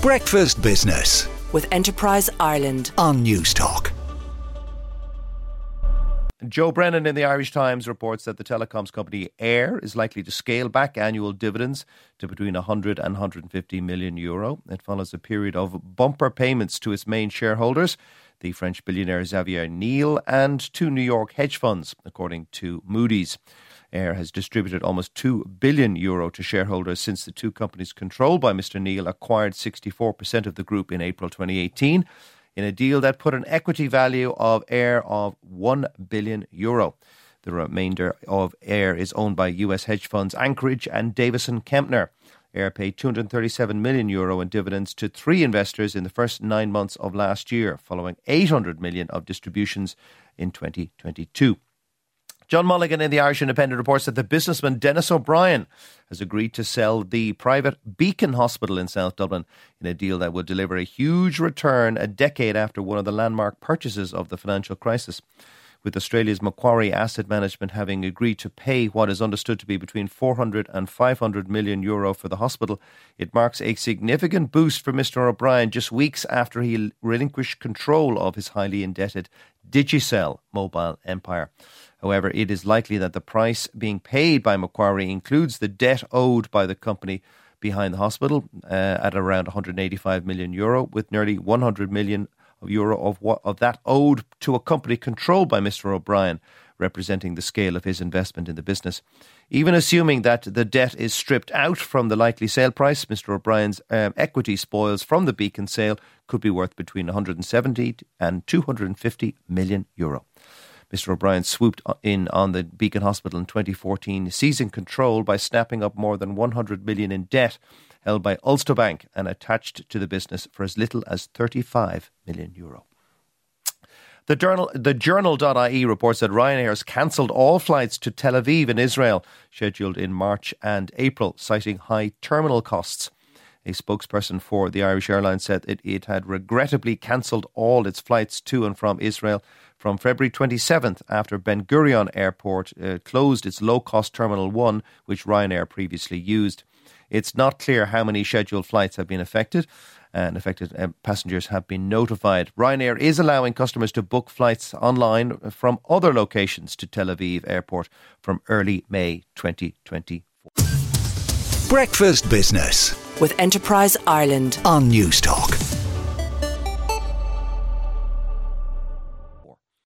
Breakfast Business with Enterprise Ireland on Newstalk. Joe Brennan in the Irish Times reports that the telecoms company Eir is likely to scale back annual dividends to between 100 and 150 million euro. It follows a period of bumper payments to its main shareholders, the French billionaire Xavier Niel, and two New York hedge funds, according to Moody's. Eir has distributed almost 2 billion euro to shareholders since the two companies controlled by Mr Niel acquired 64% of the group in April 2018 in a deal that put an equity value of Eir of 1 billion euro. The remainder of Eir is owned by US hedge funds Anchorage and Davidson Kempner. Eir paid 237 million euro in dividends to three investors in the first nine months of last year, following 800 million of distributions in 2022. John Mulligan in the Irish Independent reports that the businessman Denis O'Brien has agreed to sell the private Beacon Hospital in South Dublin in a deal that would deliver a huge return a decade after one of the landmark purchases of the financial crisis. With Australia's Macquarie Asset Management having agreed to pay what is understood to be between 400 and 500 million euro for the hospital, it marks a significant boost for Mr O'Brien just weeks after he relinquished control of his highly indebted Digicel mobile empire. However, it is likely that the price being paid by Macquarie includes the debt owed by the company behind the hospital uh, at around 185 million euro, with nearly 100 million euro of what, of that owed to a company controlled by Mr. O'Brien, representing the scale of his investment in the business. Even assuming that the debt is stripped out from the likely sale price, Mr. O'Brien's um, equity spoils from the Beacon sale could be worth between 170 and 250 million euro. Mr. O'Brien swooped in on the Beacon Hospital in 2014, seizing control by snapping up more than 100 million in debt held by Ulster Bank and attached to the business for as little as 35 million euro. The journal, the journal.ie reports that Ryanair has cancelled all flights to Tel Aviv in Israel, scheduled in March and April, citing high terminal costs. A spokesperson for the Irish airline said that it had regrettably cancelled all its flights to and from Israel from February 27th after Ben Gurion Airport uh, closed its low cost Terminal 1, which Ryanair previously used. It's not clear how many scheduled flights have been affected, and affected uh, passengers have been notified. Ryanair is allowing customers to book flights online from other locations to Tel Aviv Airport from early May 2024. Breakfast Business with Enterprise Ireland on Newstalk.